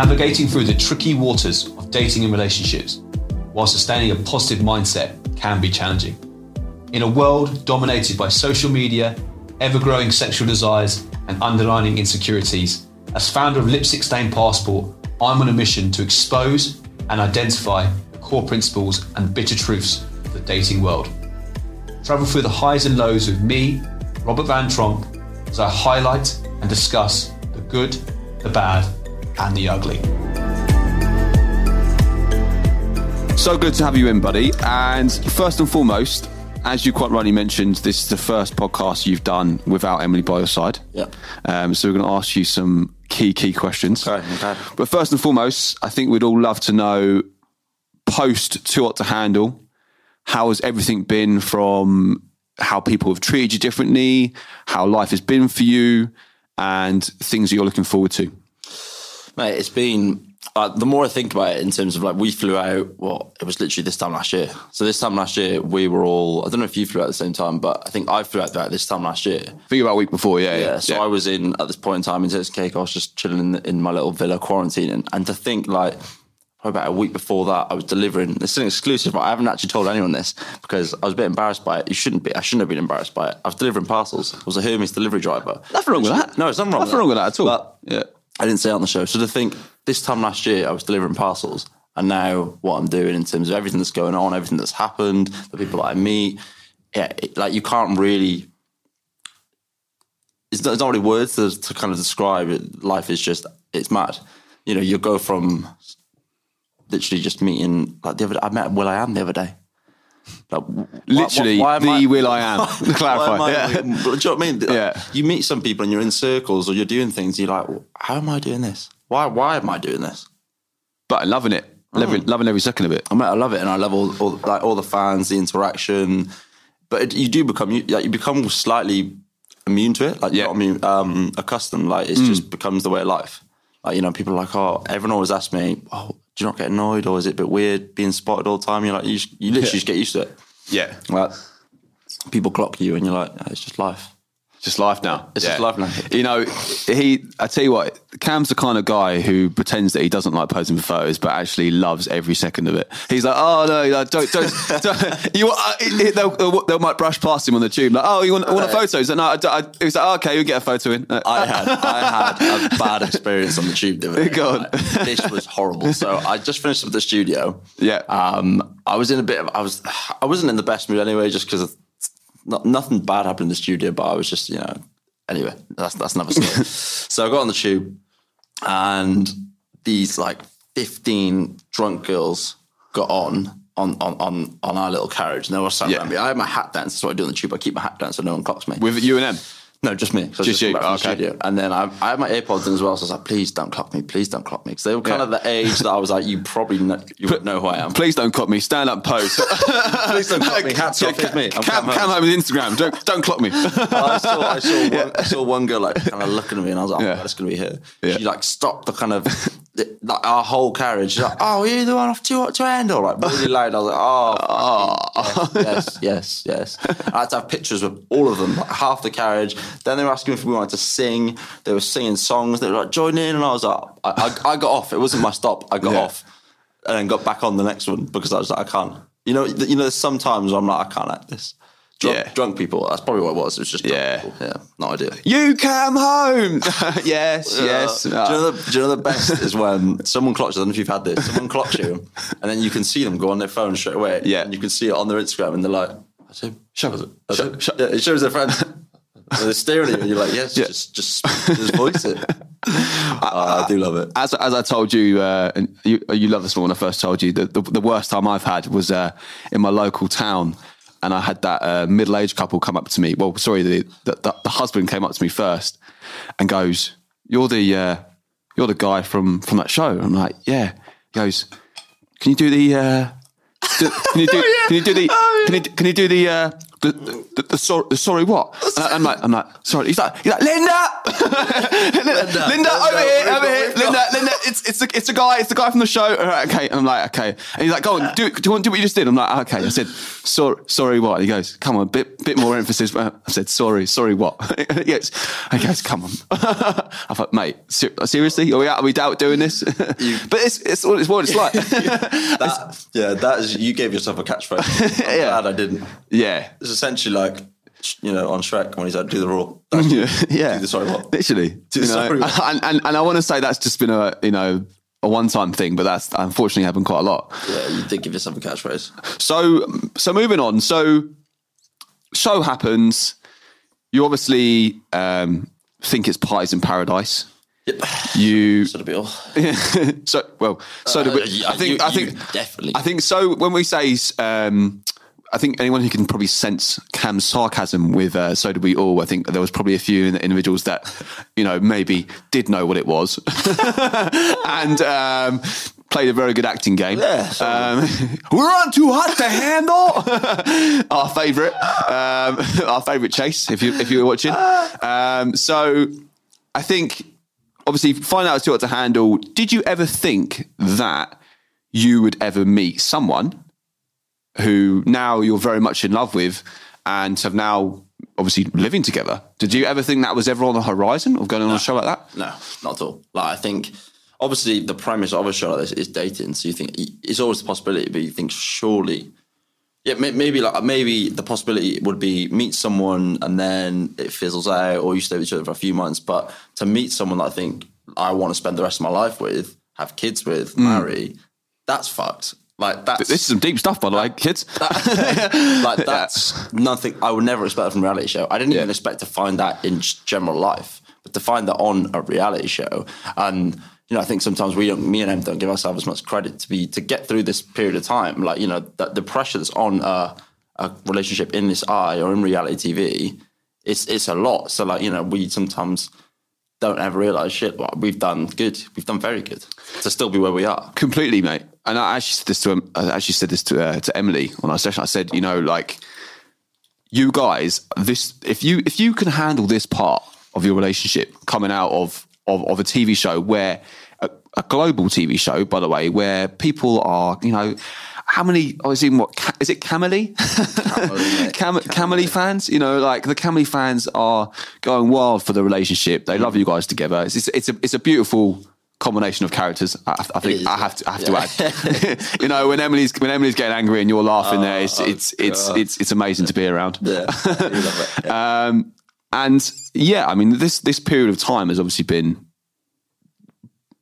navigating through the tricky waters of dating and relationships while sustaining a positive mindset can be challenging. In a world dominated by social media, ever growing sexual desires, and underlying insecurities, as founder of Lipstick Stained Passport, I'm on a mission to expose and identify the core principles and bitter truths of the dating world. Travel through the highs and lows with me, Robert Van Tromp, as I highlight and discuss the good, the bad, and the ugly. So good to have you in, buddy. And first and foremost, as you quite rightly mentioned, this is the first podcast you've done without Emily by your side. Yeah. Um, so we're going to ask you some key, key questions. Okay, okay. But first and foremost, I think we'd all love to know post Too Hot to Handle, how has everything been from how people have treated you differently, how life has been for you, and things that you're looking forward to? Mate, it's been uh, the more I think about it in terms of like we flew out. Well, it was literally this time last year. So this time last year, we were all. I don't know if you flew out at the same time, but I think I flew out about this time last year. I think about a week before, yeah. Yeah. So I was in at this point in time in Turks and Caicos. I was just chilling in, in my little villa, quarantining, and to think like. Probably about a week before that, I was delivering. It's an exclusive, I haven't actually told anyone this because I was a bit embarrassed by it. You shouldn't be. I shouldn't have been embarrassed by it. I was delivering parcels. I was a Hermes delivery driver. Nothing wrong with that. No, it's nothing wrong. Nothing wrong with that at all. But yeah. I didn't say on the show. So to think this time last year, I was delivering parcels, and now what I'm doing in terms of everything that's going on, everything that's happened, the people that I meet, yeah, it, like you can't really. It's not, it's not really words to, to kind of describe it. Life is just it's mad. You know, you go from literally just meeting like the other. I met Will I Am the other day. Like, Literally, why- why am the I- will I am. To clarify. am I- Yeah. Do you know what I mean? Like, Yeah. You meet some people and you're in circles or you're doing things. You're like, how am I doing this? Why? Why am I doing this? But I'm loving it. Loving, loving every second of it. I mean, I love it, and I love all, all like all the fans, the interaction. But it, you do become you, like, you become slightly immune to it, like Yeah. not immune, um, accustomed. Like it just becomes the way of life. Like you know, people are like, oh, everyone always asks me, oh, do you not get annoyed, or is it a bit weird being spotted all the time? You're like, you, you literally just get used to it. Yeah. Like people clock you, and you're like, oh, it's just life. Just life now. It's just life now. You know, he. I tell you what, Cam's the kind of guy who pretends that he doesn't like posing for photos, but actually loves every second of it. He's like, oh no, like, don't, don't, don't you? Uh, it- they'll, they'll, they might brush past him on the tube, like, oh, you want, want a photo? He's like, no, I, I, he's like, oh, okay, you'll get a photo in. I had I had a bad experience on the tube. The other day. Go on. Like, this was horrible. So I just finished up the studio. Yeah. Um, I was in a bit of I was I wasn't in the best mood anyway, just because not, nothing bad happened in the studio, but I was just you know anyway that's that's another story. so I got on the tube, and these like fifteen drunk girls got on. On, on, on, on our little carriage, and they were sat Yeah. around me. I had my hat down, so that's what I do on the tube. I keep my hat down so no one clocks me. with you and them. No, just me. Just come you, back from the okay. studio. And then I, I had my AirPods in as well, so I was like, please don't clock me, please don't clock me. Because they were kind Yeah. of the age that I was like, you probably know, you would know who I am. Please don't clock me. Stand up, pose. Please don't clock me. Hats off, it's me. I'm Cam, Cam Cam Holmes. home with Instagram. Don't, don't clock me. Oh, I saw, I saw, one, I saw one girl like kind of looking at me, and I was like, oh, Yeah. my God, it's going to be her. Yeah. She like stopped the kind of like our whole carriage. Like, oh, you the one off to to handle? Like really loud. I was like, oh, fucking oh. yes, yes, yes, yes. I had to have pictures with all of them, like half the carriage. Then they were asking if we wanted to sing. They were singing songs. They were like, join in, and I was like, I, I, I got off. It wasn't my stop. I got Yeah. off, and then got back on the next one because I was like, I can't. You know, you know. There's sometimes I'm like, I can't act this. Drunk, Yeah. drunk people. That's probably what it was. It was just drunk Yeah. people. yeah, not ideal. you come home. yes, yes. Uh, do, you know the, do you know the best is when someone clocks you? I don't know if you've had this. Someone clocks you, and then you can see them go on their phone straight away. Yeah. and you can see it on their Instagram, and they're like, "That's him." Up. it. That's shut- Yeah, it shows their friends. And they're staring at you, and you're like, "Yes, Yeah. just, just, just voice it." Uh, I do love it. as as I told you, uh, you you love this one when I first told you. The, the, the worst time I've had was uh, in my local town, and I had that uh, middle aged couple come up to me. Well, sorry, the, the the husband came up to me first and goes, "You're the uh, you're the guy from from that show." I'm like, "Yeah." He goes, "Can you do the?" Uh, do, can you do? Can you do the? Can you can you do the? Uh, The, the, the, sorry, the sorry what? And I- I'm like, I'm like, sorry. He's like, he's like, Linda, Linda, Linda, over here, over here, Linda, Linda. It's it's the it's the guy, it's the guy from the show. All right, okay. I'm like, okay. And he's like, go on, do, do you want to do what you just did? I'm like, okay. I said, sorry, sorry what? And he goes, come on, bit bit more emphasis. I said, sorry, sorry what? yes. he goes, come on. I thought, mate, ser- seriously, are we out? Are we out doing this? but it's it's what it's what it's like. That, yeah, that is. You gave yourself a catchphrase. I'm Yeah. glad I didn't. yeah. It's essentially like you know on Shrek when he's like, "Do the rule." Yeah, yeah. Do the sorry what? Literally, Do you the know? sorry what? and, and and I want to say that's just been a you know a one time thing, but that's unfortunately happened quite a lot. Yeah, you did give yourself a catchphrase. So so moving on. So show happens. You obviously um, think it's Parties in Paradise. Yep. You Sort of be all. so well. So do we, Uh, I think you- I think you definitely. I think so. When we say, um, I think anyone who can probably sense Cam's sarcasm with uh, "so did we all." I think there was probably a few individuals that you know maybe did know what it was and um, played a very good acting game. Yeah, um, we're on too hot to handle. our favourite, um, our favourite chase. If you if you were watching, um, so I think obviously find out it's too hot to handle. Did you ever think that you would ever meet someone who now you're very much in love with and have now obviously living together? Did you ever think that was ever on the horizon of going on a show like that? No, not at all. Like I think, obviously, the premise of a show like this is dating. So you think it's always a possibility, but you think surely, yeah, maybe like maybe the possibility would be meet someone and then it fizzles out, or you stay with each other for a few months. But to meet someone that I think I want to spend the rest of my life with, have kids with, mm. marry, that's fucked. Like that's This is some deep stuff, by the way, kids. like that's nothing I would never expect from a reality show. I didn't even expect to find that in general life, but to find that on a reality show, and you know, I think sometimes we don't, me and him don't give ourselves as much credit to be to get through this period of time. Like you know, that the pressure that's on a, a relationship in this eye or in reality TV, it's it's a lot. So like you know, we sometimes don't ever realize shit. Well, we've done good. We've done very good to still be where we are. Completely, mate. And I actually said this to um, I actually said this to uh, to Emily on our session. I said, you know, like you guys, this if you if you can handle this part of your relationship coming out of of, of a TV show where a, a global TV show, by the way, where people are, you know. How many? I was in what? Is it Camely? Cam- Camely fans, you know, like the Camely fans are going wild for the relationship. They love you guys together. It's it's, it's a it's a beautiful combination of characters. I, I think is, I have to I have yeah. to add. you know, when Emily's when Emily's getting angry and you're laughing there, it's Oh, it's it's, it's it's amazing to be around. Yeah, it. Yeah. Um, and yeah, I mean, this this period of time has obviously been.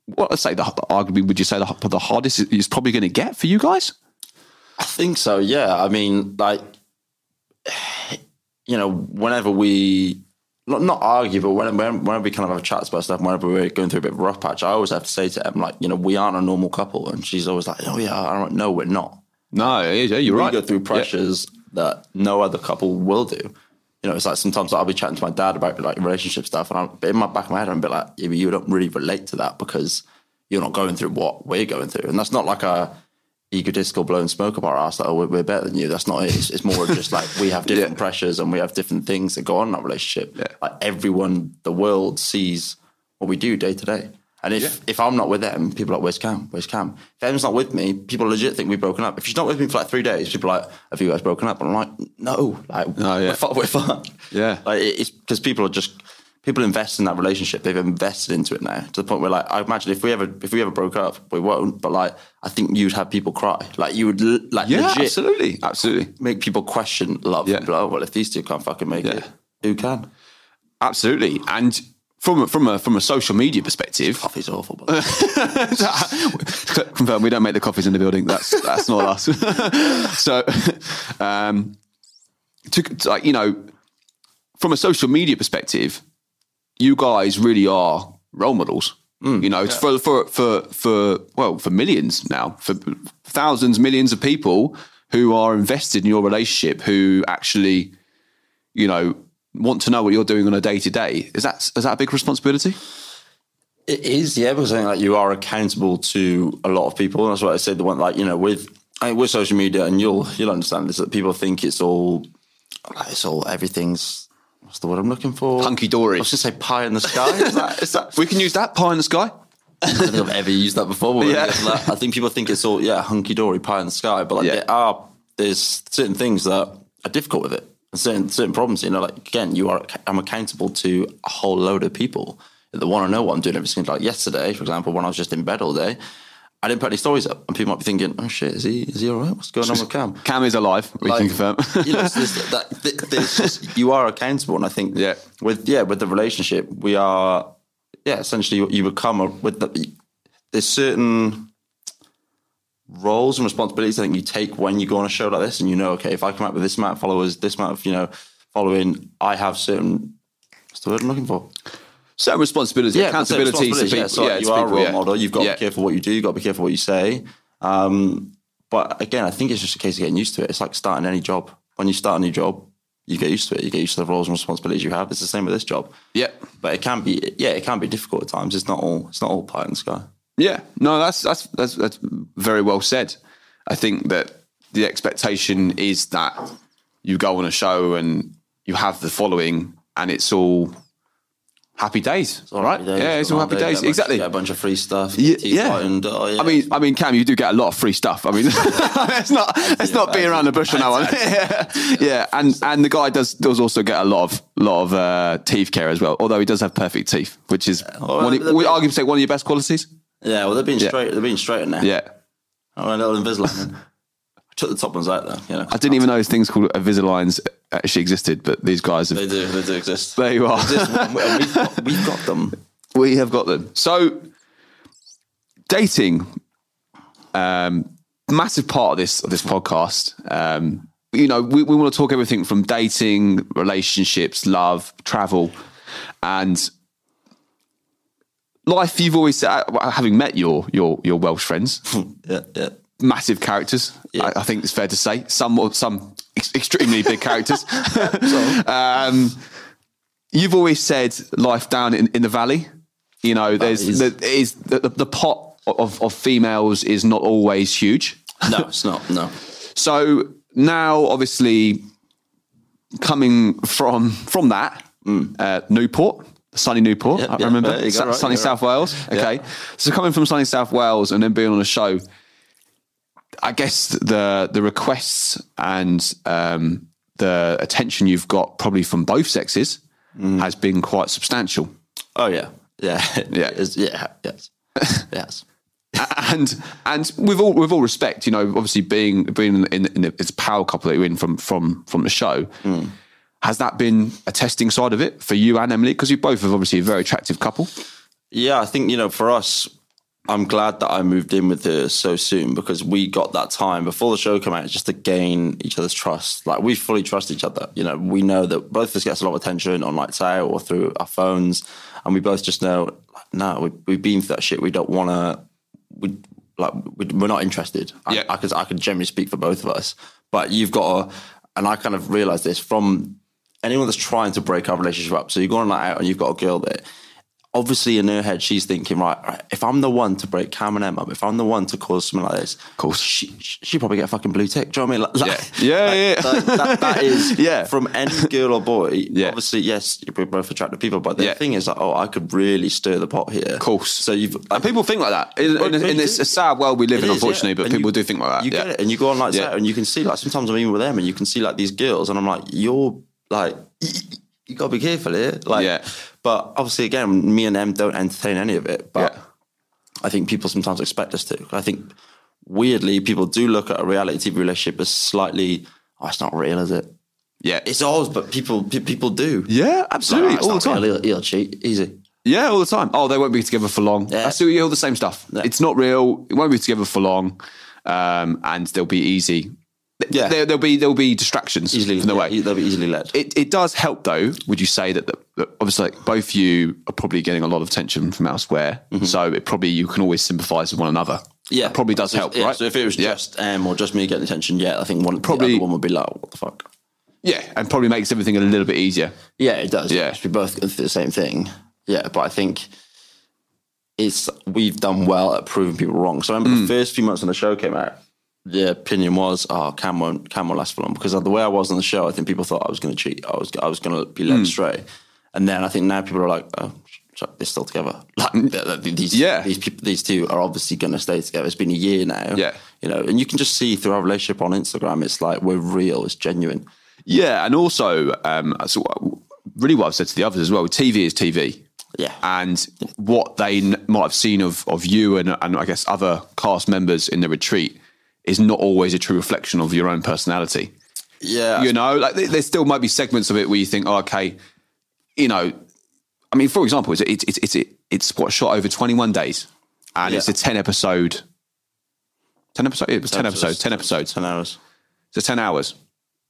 What I'd say, the, arguably, would you say the, the hardest is probably going to get for you guys? I think so. Yeah. I mean, like, you know, whenever we not, not argue, but when, when, whenever we kind of have chats about stuff, whenever we're going through a bit of a rough patch, I always have to say to em, like, you know, we aren't a normal couple, and she's always like, oh yeah, I don't know, we're not. No, yeah, you're We right. go through pressures that no other couple will do. You know, it's like sometimes I'll be chatting to my dad about like relationship stuff, and I'm, in my back of my head, I'm a bit like, yeah, you don't really relate to that because you're not going through what we're going through, and that's not like a egotistical blowing smoke up our ass that oh, we're, we're better than you. That's not it. It's, it's more just like we have different Yeah. pressures and we have different things that go on in our relationship. Yeah. Like everyone, the world sees what we do day to day. And if, if I'm not with them, people are like, where's Cam? Where's Cam? If Em's not with me, people legit think we've broken up. If she's not with me for like three days, people are like, have you guys broken up? And I'm like, no, like, No, yeah. we're, fi- we're. Yeah. Like, it's because people are just, people invest in that relationship. They've invested into it now to the point where like, I imagine if we ever, if we ever broke up, we won't, but like, I think you'd have people cry. Like you would like Yeah, legit absolutely, absolutely. make people question love. Yeah. Yeah. oh, well, if these two can't fucking make Yeah. it, who can? Absolutely. And from a, from a from a social media perspective, Coffee's awful. But confirm we don't make the coffees in the building. That's that's not us. so, um, to, to, like you know, from a social media perspective, you guys really are role models. Mm. you know, for for for for well, for millions now, for thousands, millions of people who are invested in your relationship, who actually, you know, want to know what you're doing on a day to day. Is that is that a big responsibility? It is, yeah, because I think like you are accountable to a lot of people. And that's what I said. The one like you know with I mean, with social media, and you'll you'll understand this that people think it's all it's all everything's what's the word I'm looking for? Hunky dory. I was gonna say pie in the sky. Is that, is that We can use that pie in the sky. I don't think I've ever used that before. But Yeah. yeah. I think people think it's all yeah hunky dory pie in the sky, but like Yeah. there are there's certain things that are difficult with it, and certain certain problems. You know, like again, you are I'm accountable to a whole load of people that want to know what I'm doing every single. Like yesterday, for example, when I was just in bed all day, I didn't put any stories up, and people might be thinking, "Oh shit, is he is he all right? What's going on with Cam?" Cam is alive. We can Like, confirm. you know, there's that, th- there's just, you are accountable, and I think Yeah. with yeah with the relationship we are yeah essentially you become a, with the there's certain roles and responsibilities I think you take when you go on a show like this, and you know okay if I come out with this amount of followers, this amount of you know following, I have certain what's the word I'm looking for Certain responsibility, that's it, accountability to responsibilities, people. yeah. So yeah, you are people, a role yeah. model. You've got Yeah. to be careful what you do. You've got to be careful what you say. Um, but again, I think it's just a case of getting used to it. It's like starting any job. When you start a new job, you get used to it. You get used to the roles and responsibilities you have. It's the same with this job. Yeah. But it can be, yeah, it can be difficult at times. It's not all, it's not all pie in the sky. Yeah, no, that's that's that's that's very well said. I think that the expectation is that you go on a show and you have the following, and it's all happy days, all right? days, Yeah, it's all happy days. bunch- Exactly. Get a bunch of free stuff. Yeah, yeah. oh, yeah. I mean, I mean, Cam, you do get a lot of free stuff. I mean, let's not let's not be around the bush on that one. yeah, yeah, and and the guy does does also get a lot of lot of uh, teeth care as well. Although he does have perfect teeth, which is well, one, of- we argue say one of your best qualities. yeah, well, they're being Yeah. straight. They're being straight in there. Yeah, I went a little Invisalign. I took the top ones out though. You know, I didn't even know things called Invisaligns actually existed, but these guys have. They do. They do exist. There you are. We've, got, we've got them. we have got them. So, dating, um, massive part of this of this podcast. Um, you know, we, we want to talk everything from dating, relationships, love, travel, and life. You've always said, having met your your your Welsh friends, Yeah, yeah. Massive characters. I, I think it's fair to say some some ex- extremely big characters. um, you've always said life down in, in the valley. You know, there's is- the, is the, the pot of, of females is not always huge. No, it's not. No. So now, obviously, coming from from that, uh, Newport, sunny Newport, Yep, I remember, there you go, Su- right, sunny South Wales. Okay, so coming from sunny South Wales and then being on a show, I guess the the requests and um, the attention you've got probably from both sexes has been quite substantial. Oh yeah, yeah, Yeah. Yeah, yes, yes. and and with all with all respect, you know, obviously being being in, in the, it's a power couple that you're in from from from the show. Has that been a testing side of it for you and Emily? Because you both are obviously a very attractive couple. Yeah, I think you know, for us, I'm glad that I moved in with her so soon because we got that time before the show came out just to gain each other's trust. Like we fully trust each other. You know, we know that both of us gets a lot of attention on lights out or through our phones, and we both just know, like, no, we, we've been through that shit. We don't want to. We like we, we're not interested. I, Yeah. I could I could generally speak for both of us, but you've got to, and I kind of realized this from anyone that's trying to break our relationship up. So you're going like out and you've got a girl that obviously in her head she's thinking, right, right, if I'm the one to break Cam and Em up, if I'm the one to cause something like this, of course. she she probably get a fucking blue tick. Do you know what I mean? Like, like- Yeah, like- yeah. like, that, that is Yeah. from any girl or boy. Yeah. Obviously, yes, you're both attractive people, but the Yeah. thing is like, oh, I could really stir the pot here. Of course. So you've And people think like that. In, in, in this sad world we live in, is, unfortunately, yeah. but And people you- do think like that. You yeah. get it, and you go on like Yeah. that, and you can see like sometimes I'm even with them, and you can see like these girls, and I'm like, you're like, you gotta be careful here, like. Yeah. But obviously, again, me and them don't entertain any of it. But Yeah. I think people sometimes expect us to. I think weirdly, people do look at a reality TV relationship as slightly, oh, it's not real, is it? Yeah. It's ours, but people pe- people do. yeah, absolutely, Like, oh, all the time. real, He'll, he'll cheat, easy. Yeah, all the time. Oh, they won't be together for long. Yeah. I hear all the same stuff. Yeah. It's not real. It won't be together for long, um, and they'll be easy. Yeah. there, there'll be there'll be distractions Easily, in the way. they'll be easily led. It, it does help though. Would you say that, the, that obviously like, both you are probably getting a lot of attention from elsewhere, so it probably you can always sympathise with one another. Yeah, That probably does help, yeah, right? So if it was Yeah. just um, or just me getting attention, yeah, I think one Probably- the other one would be like, what the fuck? yeah, and probably makes everything a little bit easier. Yeah, it does. Yeah. we both go through the same thing. Yeah, but I think it's we've done well at proving people wrong. So I remember Mm. the first few months when the show came out, the opinion was, oh, Cam won't, Cam won't last for long because of the way I was on the show, I think people thought I was going to cheat. I was, I was going to be led astray. And then I think now people are like, oh, they're still together. Like th- th- these, Yeah. these people, these two are obviously going to stay together. It's been a year now. Yeah. you know, and you can just see through our relationship on Instagram, it's like we're real, it's genuine. Yeah, and also, um, so really what I've said to the others as well. TV is TV. Yeah. and what they n- might have seen of of you and and I guess other cast members in the retreat is not always a true reflection of your own personality. Yeah, You know, like there, still might be segments of it where you think, oh, okay, you know, I mean, for example, it's it's it's it's, it's what shot over twenty one days, and it's a ten episode. Ten episode. It was ten episodes. Ten episodes. ten hours. So 10 hours.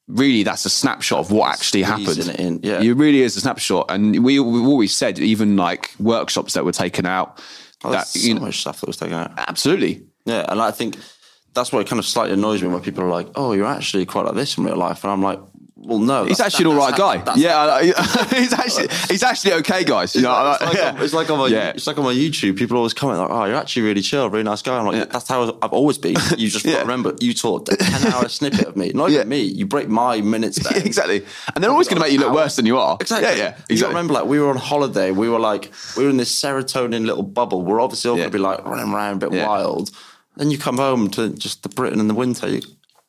Really, that's a snapshot of what actually Squeezing happened. it in, yeah. It really is a snapshot. And we, we've always said, even like workshops that were taken out, Oh, that, you so know, much stuff that was taken out. absolutely. Yeah, and I think that's what it kind of slightly annoys me when people are like, "Oh, you're actually quite like this in real life," and I'm like, "Well, no." He's actually an all right guy. that's- yeah, I- he's actually he's actually okay, guys. You know, It's like, yeah. on, it's like on my Yeah. it's like on my YouTube. People always comment like, "Oh, you're actually really chill, really nice guy." I'm like, "That's how I've always been." You just Yeah. remember you taught a ten hour snippet of me, not even me. You break my minutes down. exactly. And they're always going to make you look worse than you are. Exactly. Yeah, yeah. You Exactly. remember, like we were on holiday. We were like we were in this serotonin little bubble. We're obviously all Yeah. going to be like running around a bit Yeah. wild. Then you come home to just the Britain in the winter.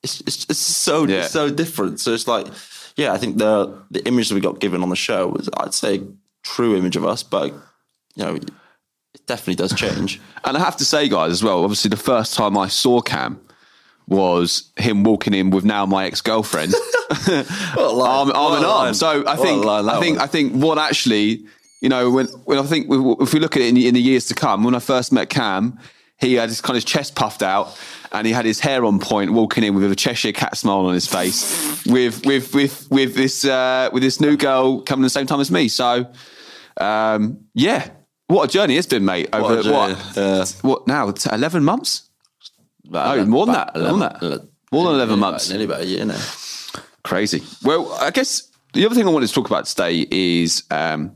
It's, it's it's so Yeah. it's so different. So it's like, yeah, I think the the image that we got given on the show was, I'd say, true image of us, but you know, it definitely does change. And I have to say, guys, as well, obviously the first time I saw Cam was him walking in with now my ex girlfriend. arm, arm in arm. So I think I think I think what actually, you know, when when I think if we look at it in, in the years to come, when I first met Cam, he had his kind of chest puffed out. And he had his hair on point, walking in with a Cheshire cat smile on his face, with with with with this uh, with this new girl coming at the same time as me. So, um, yeah, what a journey it's been, mate. Over What what, yeah. what now? Eleven months? No, more than that. More than that. More than 11 months. Nearly about a year now. Crazy. Well, I guess the other thing I wanted to talk about today is um,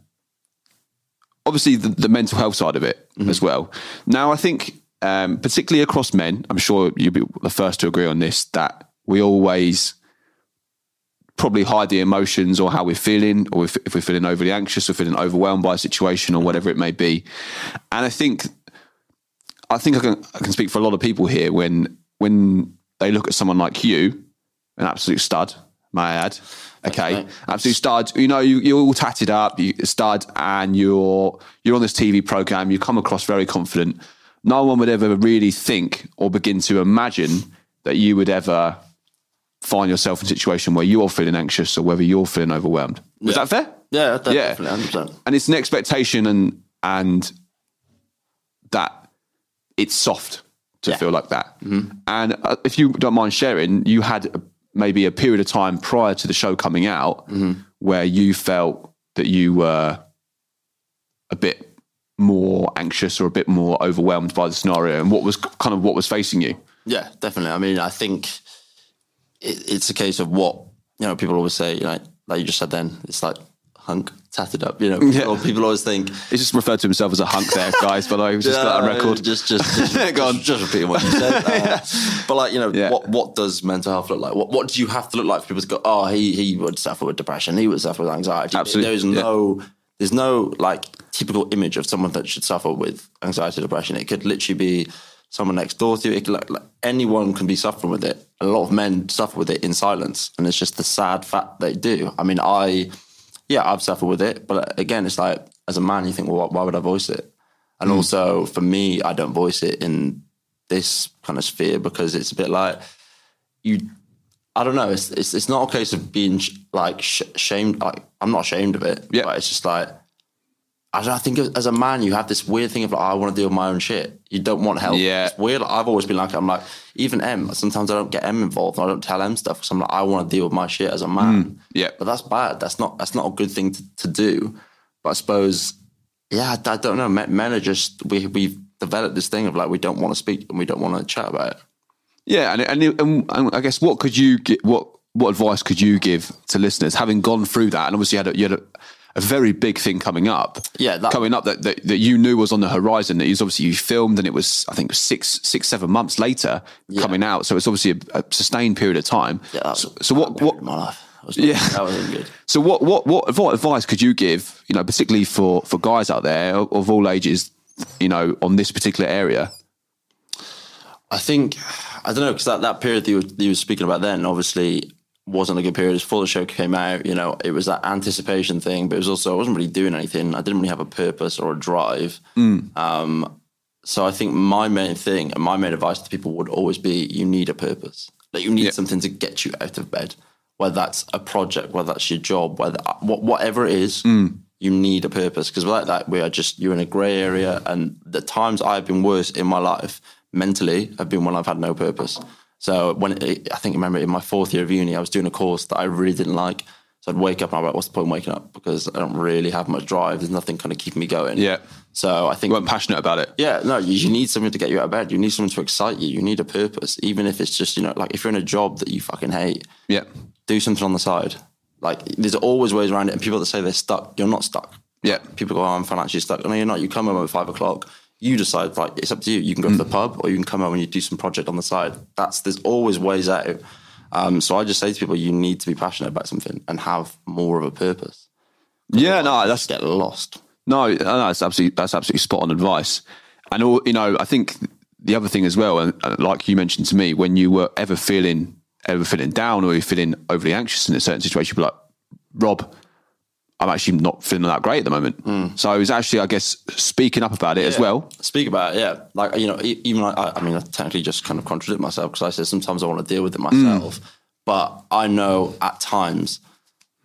obviously the, the mental health side of it as well. Now, I think, um, particularly across men, I'm sure you'll be the first to agree on this, that we always probably hide the emotions or how we're feeling, or if, if we're feeling overly anxious or feeling overwhelmed by a situation or whatever it may be. And I think I think I can I can speak for a lot of people here when when they look at someone like you, an absolute stud, may I add. Okay, absolute stud. You know, you, you're all tatted up, you stud, and you're you're on this TV program. You come across very confident. No one would ever really think or begin to imagine that you would ever find yourself in a situation where you're feeling anxious or whether you're feeling overwhelmed. Is that fair? Yeah, Yeah. definitely, hundred percent. and it's an expectation and and that it's soft to Yeah. feel like that. And uh, if you don't mind sharing, you had a, maybe a period of time prior to the show coming out where you felt that you were a bit more anxious or a bit more overwhelmed by the scenario and what was kind of what was facing you. Yeah, definitely. I mean, I think it, it's a case of what you know. People always say, you know, like you just said. Then it's like hunk tatted up. You know, people, people always think. He just referred to himself as a hunk there, guys, but I was just got that on record. Just, just, just, Go on. just, repeating what you said. Uh, But like, you know, Yeah. what what does mental health look like? What what do you have to look like for people to go? Oh, he he would suffer with depression. He would suffer with anxiety. Absolutely, There's yeah. no there's no like typical image of someone that should suffer with anxiety, depression. It could literally be someone next door to you. It could, like, like anyone can be suffering with it. A lot of men suffer with it in silence, and it's just the sad fact they do. I mean, I yeah, I've suffered with it, but uh, again, it's like as a man, you think, well, why would I voice it? And hmm. also for me, I don't voice it in this kind of sphere because it's a bit like you. I don't know. It's it's, it's not a case of being sh- like sh- shamed. Like I'm not ashamed of it. Yeah. But it's just like I don't I think as a man, you have this weird thing of like, I want to deal with my own shit. You don't want help. Yeah. It's weird. I've always been like, I'm like, even Em, sometimes I don't get Em involved. and I don't tell Em stuff because I'm like, I want to deal with my shit as a man. Mm, yeah. But that's bad. That's not, that's not a good thing to, to do. But I suppose, yeah, I, I don't know. Men, men are just, we, we've developed this thing of like, we don't want to speak and we don't want to chat about it. Yeah, and, and and and I guess what could you get? What what advice could you give to listeners having gone through that? And obviously, you had a, you had a, a very big thing coming up. Yeah, that- coming up that, that that you knew was on the horizon. That is obviously you filmed, and it was I think six six seven months later coming out. So it's obviously a, a sustained period of time. Yeah, that was so, so what what in my life. Yeah. that wasn't good. so what what what what advice could you give? You know, particularly for for guys out there of all ages. You know, on this particular area. I think I don't know because that, that period that you, were, that you were speaking about then obviously wasn't a good period. Before the show came out, you know, it was that anticipation thing, but it was also I wasn't really doing anything. I didn't really have a purpose or a drive. Um, so I think my main thing and my main advice to people would always be: you need a purpose. Like you need Yeah. something to get you out of bed, whether that's a project, whether that's your job, whether wha- whatever it is. You need a purpose because without that, we are just you're in a grey area. And the times I've been worse in my life mentally have been when I've had no purpose. So when it, I think, I remember in my fourth year of uni, I was doing a course that I really didn't like. So I'd wake up and I'm like, what's the point of waking up? Because I don't really have much drive. There's nothing kind of keeping me going. Yeah. So I think You weren't passionate about it. yeah, no, you, you need something to get you out of bed. You need something to excite you. You need a purpose, even if it's just you know, like if you're in a job that you fucking hate, Yeah. do something on the side. Like there's always ways around it. And people that say they're stuck, you're not stuck. Yeah. People go, oh, I'm financially stuck. No, you're not. You come home at five o'clock. You decide, like, it's up to you. You can go to the pub or you can come home and you do some project on the side. That's there's always ways out. Um, so I just say to people, you need to be passionate about something and have more of a purpose. Yeah, no, that's Get lost. No, no, that's absolutely that's absolutely spot on advice. And all you know, I think the other thing as well, and and like you mentioned to me, when you were ever feeling ever feeling down or you're feeling overly anxious in a certain situation, you'd be like, Rob, I'm actually not feeling that great at the moment. Hmm. So it was actually, I guess, speaking up about it as well. Speak about it, yeah. Like you know, even I, I mean, I technically just kind of contradict myself because I said sometimes I want to deal with it hmm. myself, but I know at times,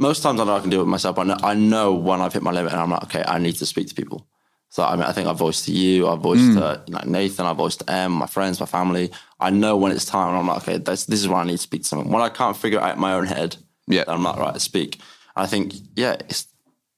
most times I know I can deal with it myself. But I know, I know when I've hit my limit and I'm like, okay, I need to speak to people. So I mean, I think I voiced to you, I voiced hmm. to like Nathan, I voiced to Em, my friends, my family. I know when it's time, and I'm like, okay, this, this is when I need to speak to someone. When I can't figure it out in my own head, Yeah. I'm not right to speak. I think, yeah, it's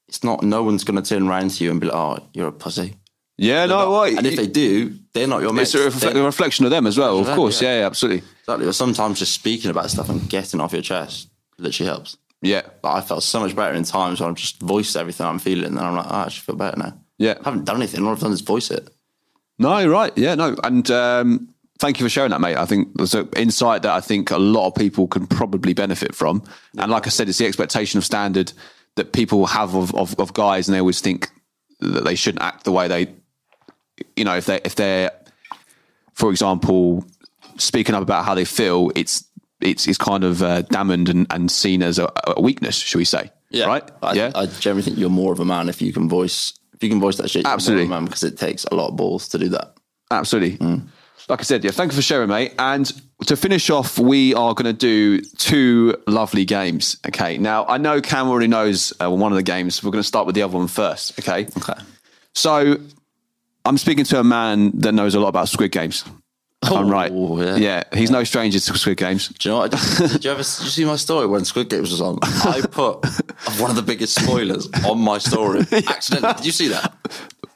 it's not. No one's going to turn around to you and be like, oh, you're a pussy. Yeah, no, right. And if they do, they're not your mates. it's a, refle- a reflection of them as well, of them, course. yeah. Yeah, absolutely. Exactly. Or sometimes just speaking about stuff and getting off your chest literally helps. Yeah, Like I felt so much better in times when I've just voiced everything I'm feeling, and I'm like, oh, I actually feel better now. yeah. I haven't done anything. All I've done is voice it. No, right. Yeah, no. And um, thank you for sharing that, mate. I think there's an insight that I think a lot of people can probably benefit from. And like I said, it's the expectation of standard that people have of, of, of guys, and they always think that they shouldn't act the way they, you know, if they if they're, for example, speaking up about how they feel, it's it's it's kind of uh, damned and, and seen as a, a weakness, should we say? Yeah, Right? I, yeah. I generally think you're more of a man if you can voice if you can voice that shit. you're more of a Absolutely. man because it takes a lot of balls to do that. Absolutely. Like I said, yeah, thank you for sharing, mate. And to finish off, we are going to do two lovely games. Okay. Now, I know Cam already knows uh, one of the games. We're going to start with the other one first. Okay. Okay. So I'm speaking to a man that knows a lot about Squid Games. If I'm right. Oh, yeah. yeah. He's no stranger to Squid Games. Do you know what? Did you ever did you see my story when Squid Games was on? I put one of the biggest spoilers on my story accidentally. Did you see that?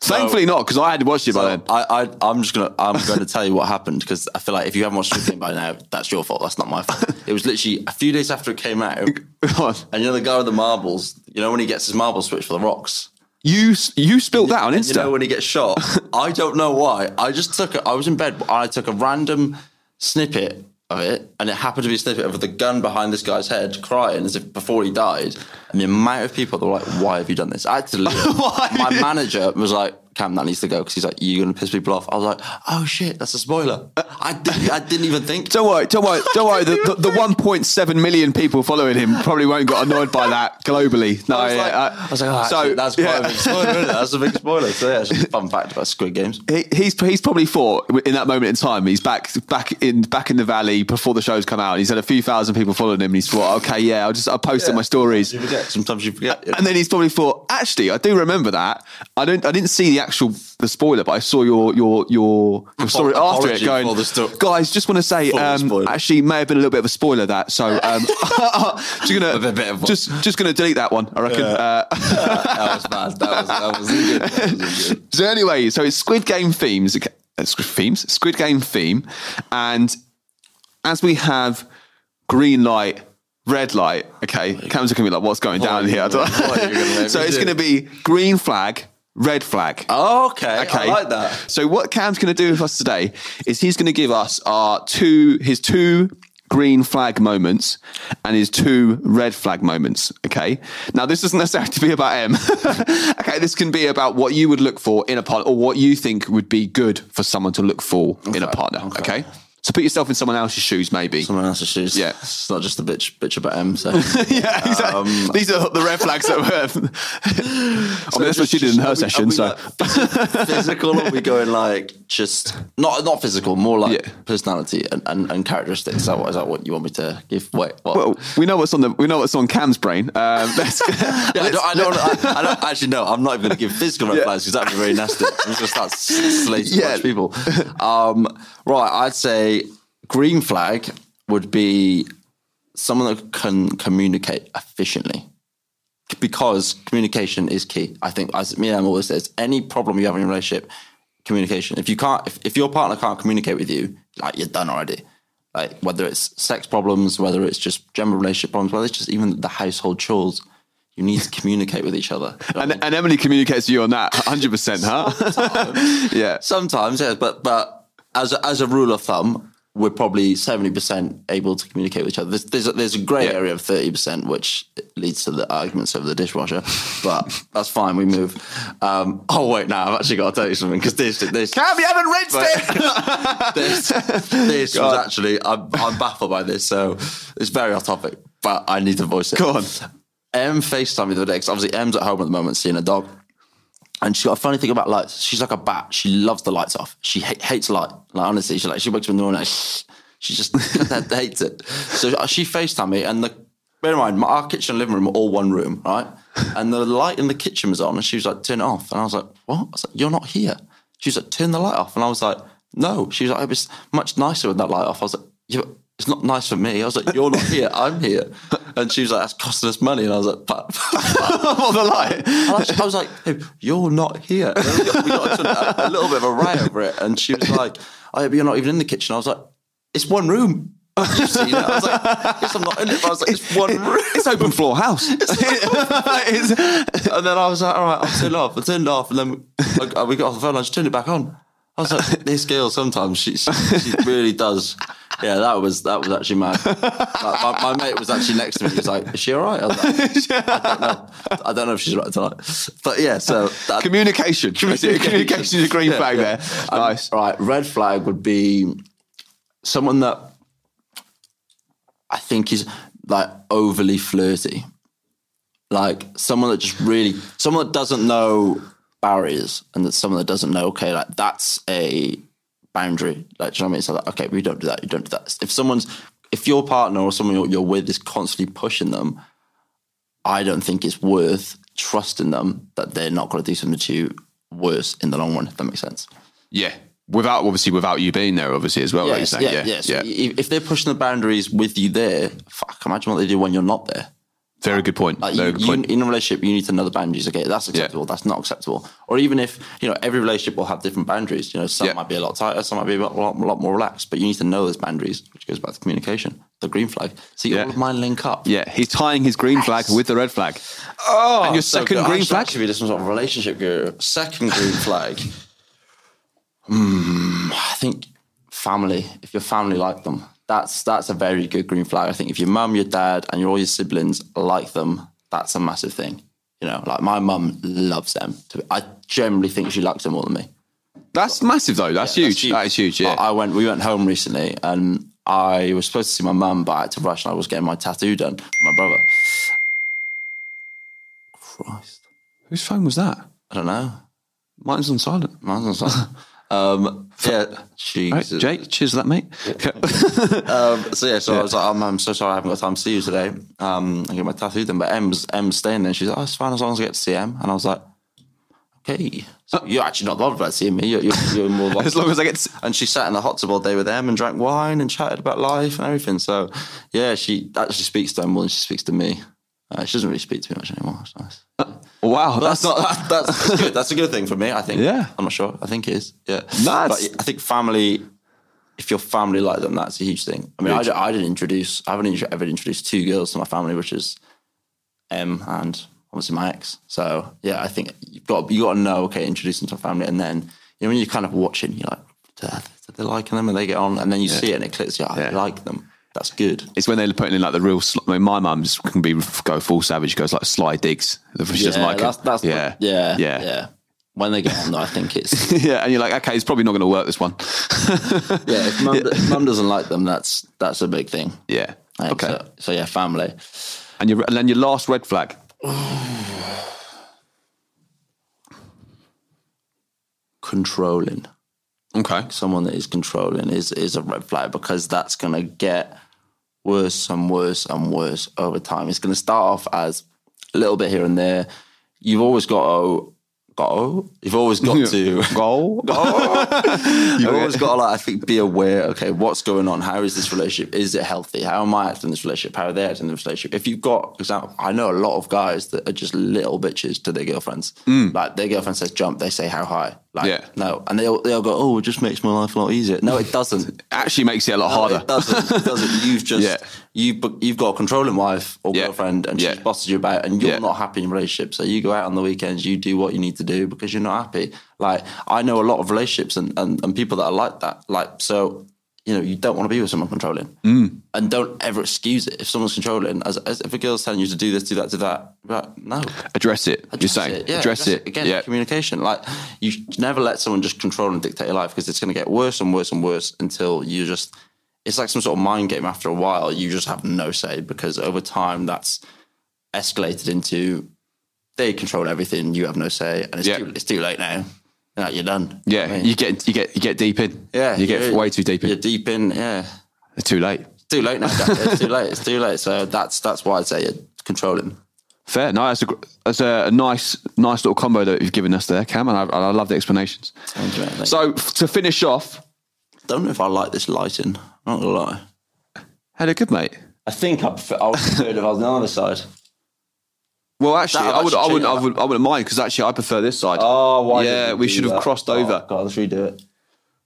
Thankfully not, because I had watched it by So then. I, I, I'm just gonna, I'm going to tell you what happened because I feel like if you haven't watched Game by now, that's your fault. That's not my fault. It was literally a few days after it came out, and you know the guy with the marbles. You know when he gets his marble switch for the rocks. you you spilt that on You Insta. know when he gets shot. I don't know why. I just took it. I was in bed. I took a random snippet of it, and it happened to be a snippet of the gun behind this guy's head, crying as if before he died. And the amount of people that were like, "Why have you done this?" I had to leave. My manager was like, "Cam, that needs to go," because he's like, "You're going to piss people off." I was like, "Oh shit, that's a spoiler." I didn't, I didn't even think. Don't worry, don't worry, don't worry. The, the, the 1.7 million people following him probably won't got annoyed by that globally. No, I was yeah, like, uh, I was like, oh, so, actually, that's quite yeah. a big spoiler. Isn't it? That's a big spoiler. So yeah, it's a fun fact about Squid Games. he, he's he's probably thought in that moment in time he's back back in back in the valley before the show's come out. And He's had a few thousand people following him. and He's thought, okay, yeah, I'll just I'll post it in my stories. You forget. Sometimes you forget. And then he's probably thought, actually, I do remember that. I don't. I didn't see the actual the spoiler, but I saw your your your, your story after it. Going, for the sto- guys, just want to say, um, actually, may have been a little bit of a spoiler that. So, um, just gonna A bit of just just gonna delete that one. I reckon. Uh, that was bad. That was that was good. That was good. so anyway, so it's Squid Game themes. uh, Squid themes, Squid Game theme, and as we have green light red light. Okay, Cam's looking at me like, what's going down here? I don't- what are you gonna make so it's do? going to be green flag, red flag. Oh, okay. Okay. I like that. So what Cam's going to do with us today is he's going to give us our two his two green flag moments and his two red flag moments. Okay. Now this doesn't necessarily have to be about Em. okay. This can be about what you would look for in a partner or what you think would be good for someone to look for in a partner. okay. Okay. So put yourself in someone else's shoes, maybe. Someone else's shoes. Yeah. It's not just a bitch bitch about Em. So yeah, exactly. Um, These are the red flags that were. I mean, that's what she did in her we- session. So like physical, or are we going like just not not physical, more like Yeah. personality and, and, and characteristics? Is that, what, is that what you want me to give? Wait, what? well, we know what's on the we know what's on Cam's brain. Um, yeah, I don't, I, don't, I, I don't actually know. I'm not even going to give physical red Yeah. flags because that'd be very nasty. I'm just going to start slating yeah. people. Um, right, I'd say green flag would be someone that can communicate efficiently because communication is key. I think, as me and always says, any problem you have in a relationship, communication. If you can't, if, if your partner can't communicate with you, like you're done already. Like whether it's sex problems, whether it's just general relationship problems, whether it's just even the household chores, you need to communicate with each other. You know what I mean? and, and Emily communicates to you on that 100%, huh? yeah. Sometimes, yeah, but but as a, as a rule of thumb, we're probably seventy percent able to communicate with each other. There's there's a, there's a grey Yeah. area of thirty percent, which leads to the arguments over the dishwasher. But that's fine. We move. Um, oh wait, now I've actually got to tell you something because this this Cam, you haven't rinsed it! this, this was actually I'm, I'm baffled by this, so it's very off topic, but I need to voice it. Go on. Em FaceTime me the other day 'cause obviously Em's at home at the moment seeing a dog. And she's got a funny thing about lights. She's like a bat. She loves the lights off. She ha- hates light. Like honestly, she like she wakes up in the morning. Like, she just hates it. So uh, she FaceTime me, and the bear in mind, my, our kitchen and living room are all one room, right? And the light in the kitchen was on, and she was like, "Turn it off." And I was like, "What?" I was like, "You're not here." She was like, "Turn the light off." And I was like, "No." She was like, "It was much nicer with that light off." I was like, "Yeah." but It's not nice for me. I was like, "You're not here. I'm here," and she was like, "That's costing us money." And I was like, "But, on the light. and I, was- like, hey, "You're not here." And we got, we got a, a little bit of a riot over it, and she was like, "Oh, you're not even in the kitchen." I was like, "It's one room." You've seen it. I was like, "Yes, I'm not in it." But I was like, "It's one room." It's open floor house. It's- And then I was like, "All right, I'll turn it off." I turned it off, and then I, we got off the phone. I just turned it back on. I was like, "This girl sometimes she she, she really does." Yeah, that was that was actually mad. Like, my, my mate was actually next to me. He was like, "Is she all right?" I was like, "I don't know. I don't know if she's right tonight." But yeah, so that, communication. Communication is a green Yeah, flag yeah. there. Um, nice. Right, red flag would be someone that I think is like overly flirty. Like someone that just really, someone that doesn't know barriers and that someone that doesn't know, okay, like that's a boundary. Like, do you know what I mean? So like, okay, we don't do that, you don't do that. If someone's, if your partner or someone you're, you're with is constantly pushing them, I don't think it's worth trusting them that they're not going to do something to you worse in the long run, if that makes sense. Yeah. Without, obviously, without you being there, obviously, as well, like you're saying. yeah, Yeah. yeah. So yeah. If they're pushing the boundaries with you there, fuck, imagine what they do when you're not there. Very good point. Like Very you, good you, point. in a relationship, you need to know the boundaries. Okay, that's acceptable. That's not acceptable. Or even if you know every relationship will have different boundaries. You know, some Yeah. might be a lot tighter, some might be a lot, a lot more relaxed. But you need to know those boundaries, which goes back to communication. The green flag. See, Yeah. all of mine link up. yeah, he's tying his green flag with the red flag. Oh, and your So second good. Green should flag? Actually, be some sort of relationship guru. Second green flag. Hmm, I think family. If your family like them, that's that's a very good green flag. I think if your mum, your dad, and your all your siblings like them, that's a massive thing. You know, like my mum loves them. I generally think she likes them more than me. That's massive, though. That's, huge. That's That is huge. Yeah. I I went. We went home recently, and I was supposed to see my mum, but I had to rush, and I was getting my tattoo done. My brother. Christ, Whose phone was that? I don't know. Mine's on silent. Mine's on silent. Um, yeah, Right, Jesus. Jake, cheers to that, mate. Um, so yeah, so I was like, oh, I'm so sorry I haven't got time to see you today. Um, I get my tattoo done, but Em's Em's staying there. She's like, oh, it's fine as long as I get to see Em. And I was like, okay, so you're actually not bothered about seeing me. You're, you're, you're more like, as long as I get to, and she sat in the hot tub all day with them and drank wine and chatted about life and everything. So yeah, she actually speaks to them more than she speaks to me. Uh, she doesn't really speak to me much anymore. It's nice. Wow, that's that's, not that, that's, good. That's a good thing for me. I think. Yeah. I'm not sure. I think it is. Yeah. Nice. But I think family if your family like them, that's a huge thing. I mean, I, Huge. I didn't introduce, I haven't ever introduced two girls to my family, which is Em and obviously my ex. So yeah, I think you've got you got to know, okay, introduce them to a family, and then you know when you're kind of watching, you're like, they're they liking them, and they get on, and then you see it and it clicks. Yeah, I Yeah. like them. That's good. It's when they're putting in like the real. Sl- I mean, my mum's can be go full savage. Goes like sly digs. She doesn't like that's, it. that's yeah, yeah, yeah, yeah. When they get on, though, I think it's yeah. And you're like, okay, it's probably not going to work this one. yeah. If mum, mum doesn't like them, that's that's a big thing. yeah. Okay. So, so yeah, family. And your and then your last red flag. Controlling. Okay. someone that is controlling is is a red flag because that's going to get worse and worse and worse over time. It's going to start off as a little bit here and there. You've always got to to, you've always got to Goal. You've always got to, like, I think, be aware. Okay, what's going on? How is this relationship? Is it healthy? How am I acting in this relationship? How are they acting in this relationship? If you've got, example, I know a lot of guys that are just little bitches to their girlfriends. Mm. Like their girlfriend says jump, they say how high. Like Yeah. no, and they all, they all go, oh, it just makes my life a lot easier. No, it doesn't. Actually, makes it a lot No, harder. It doesn't. It doesn't. You've just Yeah. you've you've got a controlling wife or Yeah. girlfriend, and she's Yeah. bossed you about, and you're Yeah. not happy in your relationship. So you go out on the weekends, you do what you need to do because you're not happy. Like I know a lot of relationships and and, and people that are like that. Like so. You know, you don't want to be with someone controlling, Mm. and don't ever excuse it if someone's controlling. As, as if a girl's telling you to do this, do that, do that, but no, Address it. you're Address saying it. Yeah, address, it. again. Yeah. Communication. Like you never let someone just control and dictate your life because it's going to get worse and worse and worse until you just. It's like some sort of mind game. After a while, you just have no say because over time that's escalated into they control everything. You have no say, and it's Yeah. too it's too late now. Yeah, you're done. Yeah, I mean, you get you get you get deep in. yeah, you get way too deep in. You're deep in. Yeah, It's too late. it's too late now. It's too late. It's too late. So that's that's why I'd say you're controlling. Fair. No, that's a that's a, nice nice little combo that you've given us there, Cam, and I, I love the explanations. Thank you, mate. Thank So to finish off, don't know if I like this lighting. I'm not gonna lie. had a good mate. I think I prefer, I would prefer it if I was on the other side. Well, actually, I would, I wouldn't, I would, I wouldn't mind because actually, I prefer this side. Oh, why? Yeah, we should have crossed over. God, let's redo it.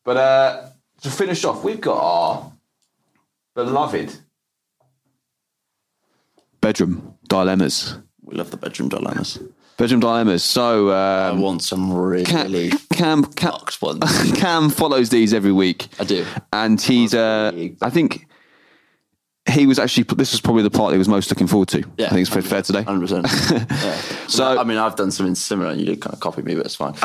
But uh, to finish off, we've got our beloved bedroom dilemmas. We love the bedroom dilemmas. Bedroom dilemmas. So I um, want some really Cam, Cam, Cam, ones. Cam follows these every week. I do. and he's uh, I think he was actually this was probably the part he was most looking forward to. Yeah, I think it's fair, fair today. 100%. Yeah. So- I mean, I've done something similar and you did kind of copy me, but it's fine.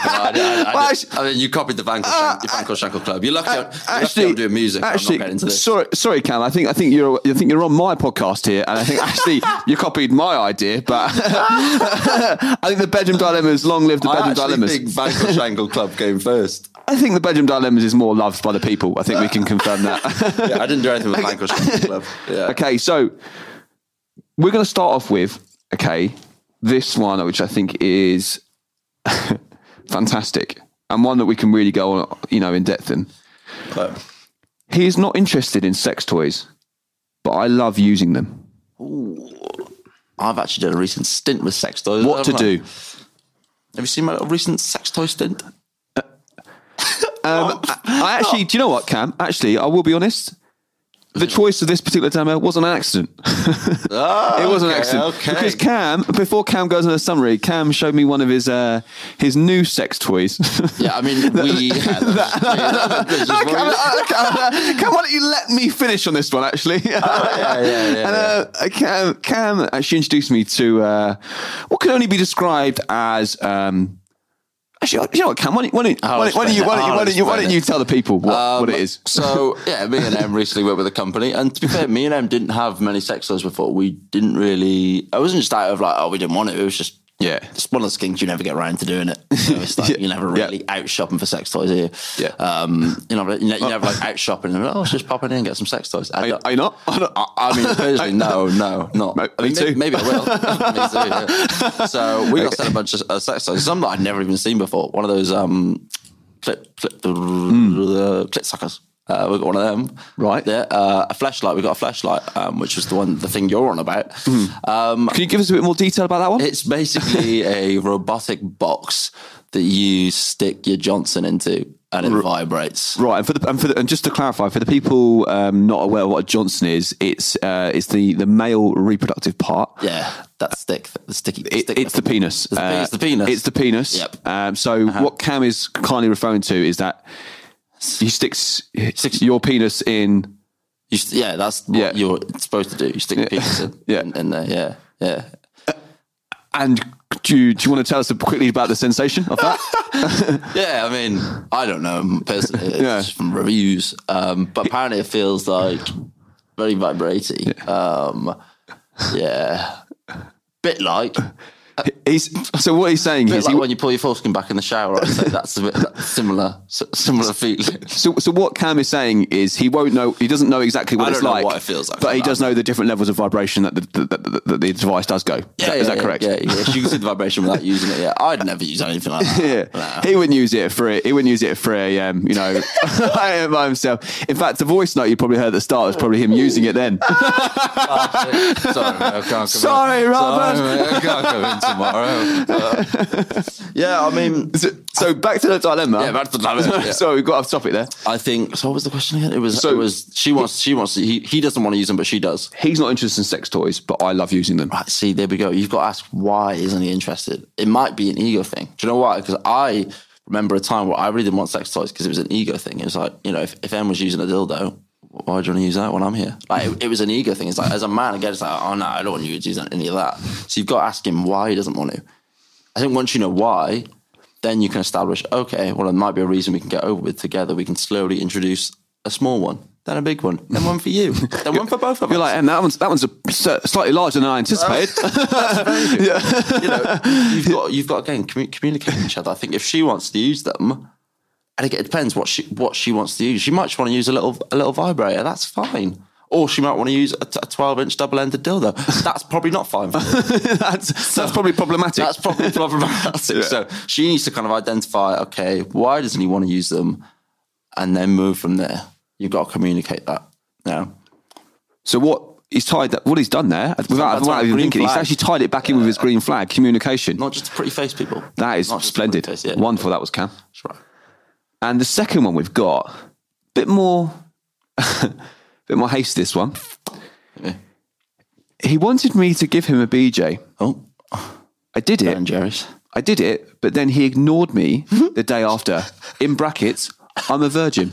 I, I, I, Well, did- I mean, you copied the uh, the Vanquish Shankle Club. You're lucky, I'm, you're lucky Actually, I'm doing music. actually, I'm not into this. sorry, sorry, Cam. I think I think you're I think you're on my podcast here, and I think actually you copied my idea, but I think the bedroom dilemmas. Long live the I bedroom actually dilemmas. think Vanquish Shankle Club came first. I think the bedroom dilemmas is more loved by the people. I think we can confirm that. Yeah, I didn't do anything with Shankle Club. Yeah. Okay, so we're going to start off with okay this one, which I think is fantastic and one that we can really go on, you know, in depth in. He is not interested in sex toys, but I love using them. I've actually done a recent stint with sex toys. What to do? Have you seen my little recent sex toy stint? Um, I, actually, do you know what, Cam? Actually, I will be honest. The choice of this particular demo was an accident. it was an okay, accident okay. because Cam, before Cam goes on a summary, Cam showed me one of his uh, his new sex toys. Yeah, I mean, we. Yeah, that's- No, Cam, uh, why don't you let me finish on this one? Actually, yeah, yeah, yeah, And, uh, Cam, Cam actually introduced me to uh, what can only be described as. Um, actually, you know what, Cam? Why don't, why don't, I'll why don't, why don't you, why don't you, why don't you, why don't you tell the people what, what it um, is? So yeah, me and Em recently worked with a company, and to be fair, me and Em didn't have many sex toys before. We didn't really. I wasn't just out of like, oh, we didn't want it. It was just Yeah. it's one of those things you never get around to doing it. You know, it's like Yeah. you're never Yeah. really out shopping for sex toys here. Yeah. Um, you know, you never like out shopping and oh, let's just pop in and get some sex toys. I, Are, are you not? I mean, personally, no, no, not. Me- I mean, me too. Maybe, maybe I will. too. Yeah. So we got sent a bunch of uh, sex toys. Some that I'd never even seen before. One of those um, clip, clip, uh, clip suckers. Uh, we got one of them. Right. Yeah. Uh, a flashlight. We got a flashlight, um, which was the one, the thing you're on about. Um, Can you give us a bit more detail about that one? it's basically a robotic box that you stick your Johnson into, and it vibrates. Right, and for the and for the, and just to clarify, for the people um, not aware of what a Johnson is, it's uh, it's the the male reproductive part. Yeah, that stick, the sticky. It, stick it's the penis. It's the, Uh, it's the penis. Uh-huh. It's the penis. Yep. Um, so what Cam is kindly referring to is that he sticks, sticks your penis in. You yeah, that's what Yeah. you're supposed to do. You stick your penis in, Yeah. in, in there. Yeah, yeah. And do you, do you want to tell us quickly about the sensation of that? Yeah, I mean, I don't know personally. It's Yeah. just from reviews, um, but apparently it feels like very vibrating. Um, yeah, bit like he's so what he's saying bit is like he, when you pull your foreskin back in the shower. I'd say that's a bit that's similar, similar feeling. So, so what Cam is saying is he won't know. He doesn't know exactly what I it's don't know like. what it feels like but for he that. does know the different levels of vibration that the, that, that, that the device does go. Yeah, Is that- is that correct? Yeah, yeah. You can see the vibration without using it. Yeah, I'd never use anything like that. Yeah, he wouldn't use it at three. He wouldn't use it at three a.m. You know, by himself. In fact, the voice note you probably heard at the start was probably him using it then. Ah, Sorry, mate, I can't come Sorry. Robert. Sorry, mate, I can't come in tomorrow. Uh, yeah, I mean, so, so back to the dilemma. Yeah, back to the dilemma, yeah. so we got off topic there. I think. So, what was the question again? It was. So- it was. She wants. She wants. He, he doesn't want to use them, but she does. He's not interested in sex toys, but I love using them. Right. See, there we go. You've got to ask why isn't he interested? It might be an ego thing. Do you know why? Because I remember a time where I really didn't want sex toys because it was an ego thing. It was like you know, if, if Em was using a dildo. Why do you want to use that when I'm here? Like it, it was an ego thing. It's like as a man, again, it's like, oh no, I don't want you to use any of that. So you've got to ask him why he doesn't want to. I think once you know why, then you can establish, okay, well, there might be a reason we can get over with together. We can slowly introduce a small one, then a big one, then one for you, then one for both of us. You're like, and that one's that one's a, slightly larger than I anticipated. you know, you've got you've got again commu- communicate with each other. I think if she wants to use them, and again, it depends what she what she wants to use. She might just want to use a little a little vibrator. That's fine. Or she might want to use a, t- a 12 inch double ended dildo. That's probably not fine for her. that's that's probably problematic. That's probably problematic. So she needs to kind of identify, okay, why doesn't he want to use them? And then move from there. You've got to communicate that. Yeah. So what he's tied that what he's done there without, without even thinking, he's actually tied it back in with his green flag communication. Not just pretty face people. that is splendid. face, yeah. Wonderful. That was Cam. That's right. And the second one we've got a bit more, a bit more haste. This one. He wanted me to give him a BJ. Oh, I did it. Ben Jerry's. I did it, but then he ignored me the day after. In brackets, I'm a virgin.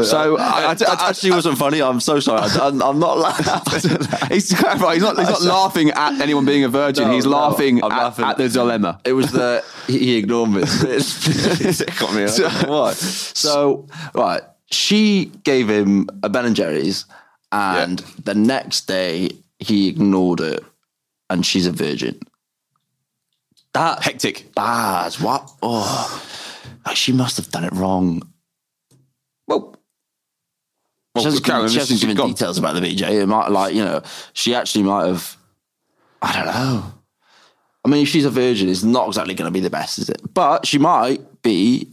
So uh, I, I, That I, actually wasn't funny. I'm so sorry. I, I'm, I'm not laughing. he's, he's not, he's not laughing at anyone being a virgin. No, he's no, laughing, at, laughing. at the dilemma. It was the he ignored me. it got me. I don't. So right, she gave him a Ben and Jerry's, and the next day he ignored it, and she's a virgin. That Hectic. bad. What? Oh, she must have done it wrong. Well, She hasn't Karen, given, she hasn't given gone. details about the BJ. It might like you know she actually might have. I don't know. I mean, if she's a virgin, it's not exactly going to be the best, is it? But she might be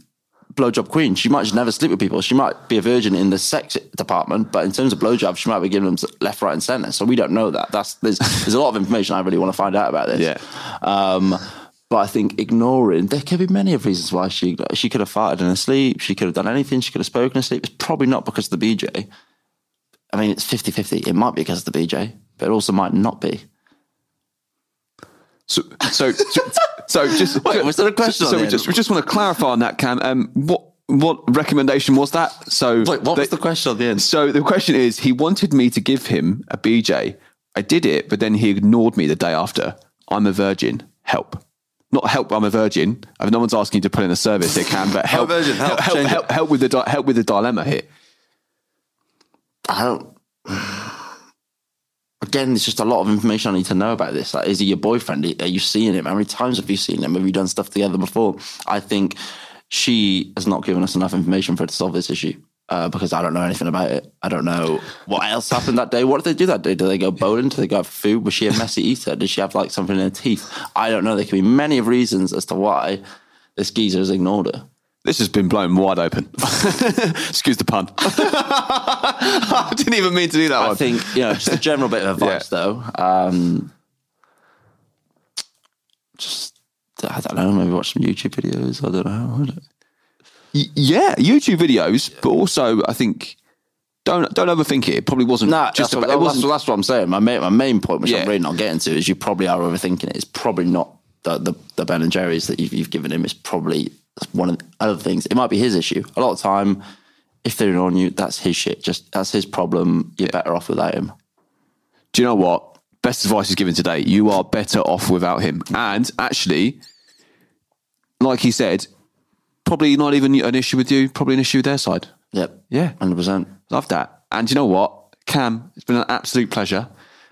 blowjob queen. She might just never sleep with people. She might be a virgin in the sex department, but in terms of blowjob, she might be giving them left, right, and center. So we don't know that. That's there's there's a lot of information I really want to find out about this. Yeah. Um, but I think ignoring there could be many of reasons why she she could have farted in her sleep. She could have done anything. She could have spoken in her sleep. It's probably not because of the BJ. I mean, it's 50-50. It might be because of the BJ, but it also might not be. so, so, so just Wait, was there a question So on we just we just want to clarify on that, Cam. Um, what what recommendation was that? So Wait, what was the question on the end? So the question is, he wanted me to give him a BJ. I did it, but then he ignored me the day after. I'm a virgin. Help. Not help. I'm a virgin. No one's asking you to put in a service. They can, but help. virgin, help, help, help, help with the di- help with the dilemma here. I don't. Again, there's just a lot of information I need to know about this. Like, is he your boyfriend? Are you seeing him? How many times have you seen him? Have you done stuff together before? I think she has not given us enough information for her to solve this issue. Uh, because I don't know anything about it. I don't know what else happened that day. What did they do that day? Did they go bowling? Did they go for food? Was she a messy eater? Did she have like something in her teeth? I don't know. There could be many of reasons as to why this geezer has ignored her. This has been blown wide open. Excuse the pun. I didn't even mean to do that I one. think you know, just a general bit of advice Yeah. though. Um, just I don't know, maybe watch some YouTube videos. I don't know. I don't- Y- yeah, YouTube videos, but also I think don't don't overthink it. It probably wasn't just that's, what, it wasn't that's what I'm saying. My main, my main point, which Yeah. I'm really not getting to, is you probably are overthinking it. It's probably not the the, the Ben and Jerry's that you've, you've given him. It's probably one of the other things. It might be his issue. A lot of time, if they're on you, that's his shit. Just that's his problem. You're better off without him. Do you know what? Best advice is given today. You are better off without him. And actually, like he said, probably not even an issue with you, probably an issue with their side. Yep. Yeah. Hundred percent. Love that. And you know what? Cam, it's been an absolute pleasure.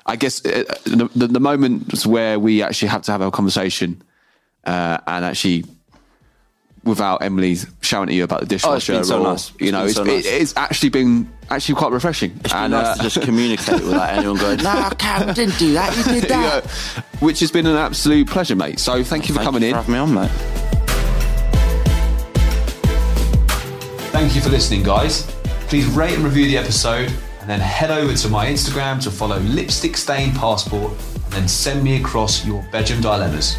I guess uh, the, the, the moments where we actually have to have a conversation uh, and actually without Emily shouting at you about the dishwasher, been so or, nice. It's you know, it's, so nice. it, it's actually been actually quite refreshing. It's and, nice uh, to just communicate without anyone going, "No, Cam, didn't do that. You did you that." know, which has been an absolute pleasure, mate. So thank you for Thank coming you in. for having me on, mate. Thank you for listening, guys. Please rate and review the episode, and then head over to my Instagram to follow Lipstick Stained Passport, and then send me across your bedroom dilemmas.